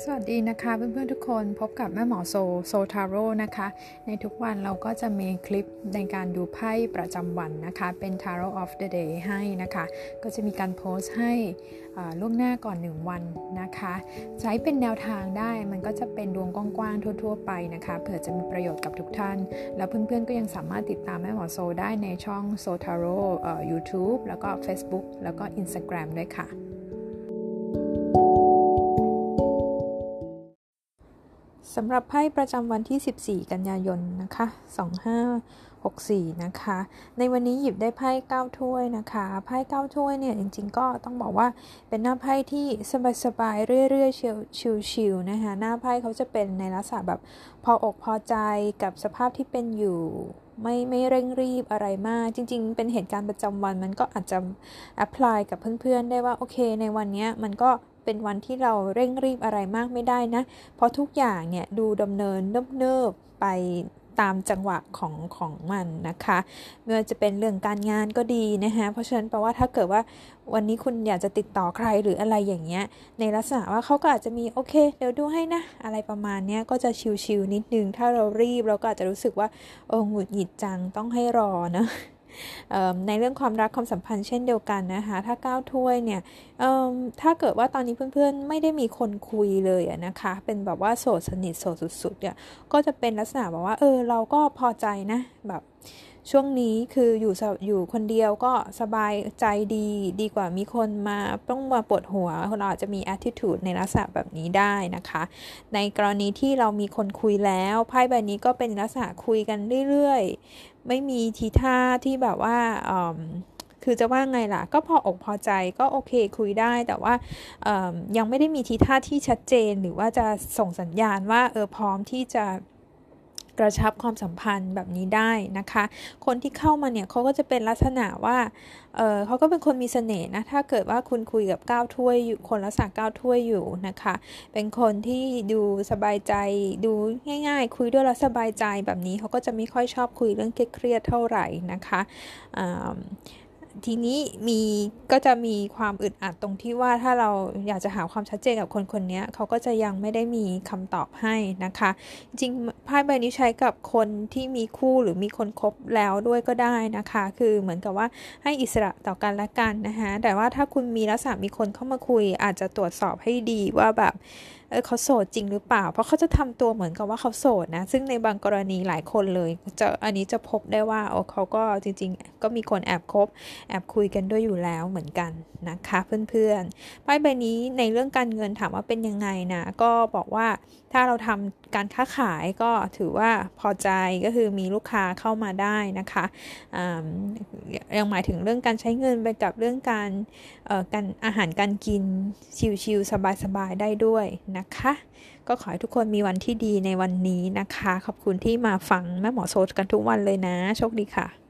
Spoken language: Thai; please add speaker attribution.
Speaker 1: สวัสดีนะคะเพื่อนๆทุกคนพบกับแม่หมอโซโซทาโร่นะคะ ในทุกวันเราก็จะมีคลิปในการดูไพ่ประจำวันนะคะ เป็น Tarot of the Day ให้นะคะ ก็จะมีการโพสต์ให้ล่วงหน้าก่อน 1 วันนะคะ ใช้เป็นแนวทางได้มันก็จะเป็นดวงกว้างๆทั่ว ๆ ไปนะคะเผื่อจะมีประโยชน์กับทุกท่าน แล้วเพื่อนๆก็ยังสามารถติดตามแม่หมอโซได้ในช่องโซทาโร่ยูทูบแล้วก็ Facebook แล้วก็ Instagram ด้วยค่ะ สำหรับไพ่ประจำวันที่ 14 กันยายนนะคะ 2564 นะคะ ในวันนี้หยิบได้ไพ่9ถ้วยนะคะ ไพ่9ถ้วยเนี่ยจริงๆก็ต้องบอกว่าเป็นหน้าไพ่ที่สบายๆเรื่อยๆชิลๆนะคะ หน้าไพ่เขาจะเป็นในลักษณะแบบพออกพอใจกับสภาพที่เป็นอยู่ไม่ไม่เร่งรีบอะไรมาก จริง ๆ เป็นเหตุการณ์ประจำวันมันก็อาจจะแอพพลายกับเพื่อนๆ ได้ว่า โอเค ในวันนี้มันก็ เป็นวันที่เราเร่งรีบอะไรมากไม่ได้นะ เพราะทุกอย่างเนี่ยดูดำเนินเนิบๆไปตามจังหวะของของมันนะคะไม่ว่าจะเป็นเรื่องการงานก็ดีนะคะเพราะฉะนั้นแปลว่าถ้าเกิดว่าวันนี้คุณอยากจะติดต่อใครหรืออะไรอย่างเงี้ย ในลักษณะว่าเขาก็อาจจะมีโอเค เดี๋ยวดูให้นะ อะไรประมาณเนี้ยก็จะชิวๆนิดนึง ถ้าเรารีบเราก็อาจจะรู้สึกว่าโอ้หงุดหงิดจังต้องให้รอนะ ในเรื่องความรักความสัมพันธ์เช่นเดียวกันนะคะถ้าก้าวถ้วยเนี่ยถ้าเกิดว่าตอนนี้เพื่อนๆไม่ได้มีคนคุยเลยนะคะ เป็นแบบว่าโสดสนิทโสดสุดๆเนี่ยก็จะเป็นลักษณะแบบว่าเออเราก็พอใจนะแบบช่วงนี้คืออยู่อยู่คนเดียวก็สบายใจดีดีกว่ามีคนมาต้องมาปวดหัวเราอาจจะมี attitude ในลักษณะแบบนี้ได้นะคะ ในกรณีที่เรามีคนคุยแล้วไพ่ใบนี้ก็เป็นลักษณะคุยกันเรื่อย ไม่มีทีท่าที่แบบว่าคือจะว่าไงล่ะ ก็พออกพอใจก็โอเคคุยได้แต่ว่ายังไม่ได้มีทีท่าที่ชัดเจนหรือว่าจะส่งสัญญาณว่าเออพร้อมที่จะ กระชับความสัมพันธ์แบบนี้ได้นะคะ คนที่เข้ามาเนี่ยเขาก็จะเป็นลักษณะว่าเเขาก็เป็นคนมีเสน่ห์นะ ถ้าเกิดว่าคุณคุยกับก้าวถ้วยอยู่คนลักษณะก้าวถ้วยอยู่นะคะ เป็นคนที่ดูสบายใจ ดูง่าย ๆ คุยด้วยแล้วสบายใจแบบนี้เขาก็จะไม่ค่อยชอบคุยเรื่องเครียดเท่าไหร่นะคะ ทีนี้มีก็จะมีความอึดอัดตรงที่ว่าถ้าเราอยากจะหาความชัดเจนกับคนคนนี้เขาก็จะยังไม่ได้มีคำตอบให้นะคะ จริงไพ่ใบนี้ใช้กับคนที่มีคู่หรือมีคนคบแล้วด้วยก็ได้นะคะ คือเหมือนกับว่าให้อิสระต่อกันและกันนะคะแต่ว่าถ้าคุณมีลักษณะมีคนเข้ามาคุย อาจจะตรวจสอบให้ดีว่าแบบ ออเขาโสดจริงหรือเปล่า เพราะเขาจะทำตัวเหมือนกับว่าเขาโสดนะ ซึ่งในบางกรณีหลายคนเลยจะอันนี้จะพบได้ว่าโอ้เขาก็จริง ๆ ก็มีคนแอบคบแอบคุยกันด้วยอยู่แล้วเหมือนกันนะคะเพื่อนๆไพ่ใบนี้ในเรื่องการเงินถามว่าเป็นยังไงนะ ก็บอกว่าถ้าเราทำการค้าขายก็ถือว่าพอใจก็คือมีลูกค้าเข้ามาได้นะคะยังหมายถึงเรื่องการใช้เงินไปกับเรื่องการการอาหารการกินชิลๆสบายๆได้ด้วยนะนะคะ ก็ขอให้ทุกคนมีวันที่ดีในวันนี้นะคะ ขอบคุณที่มาฟังแม่หมอโซกันทุกวันเลยนะ โชคดีค่ะ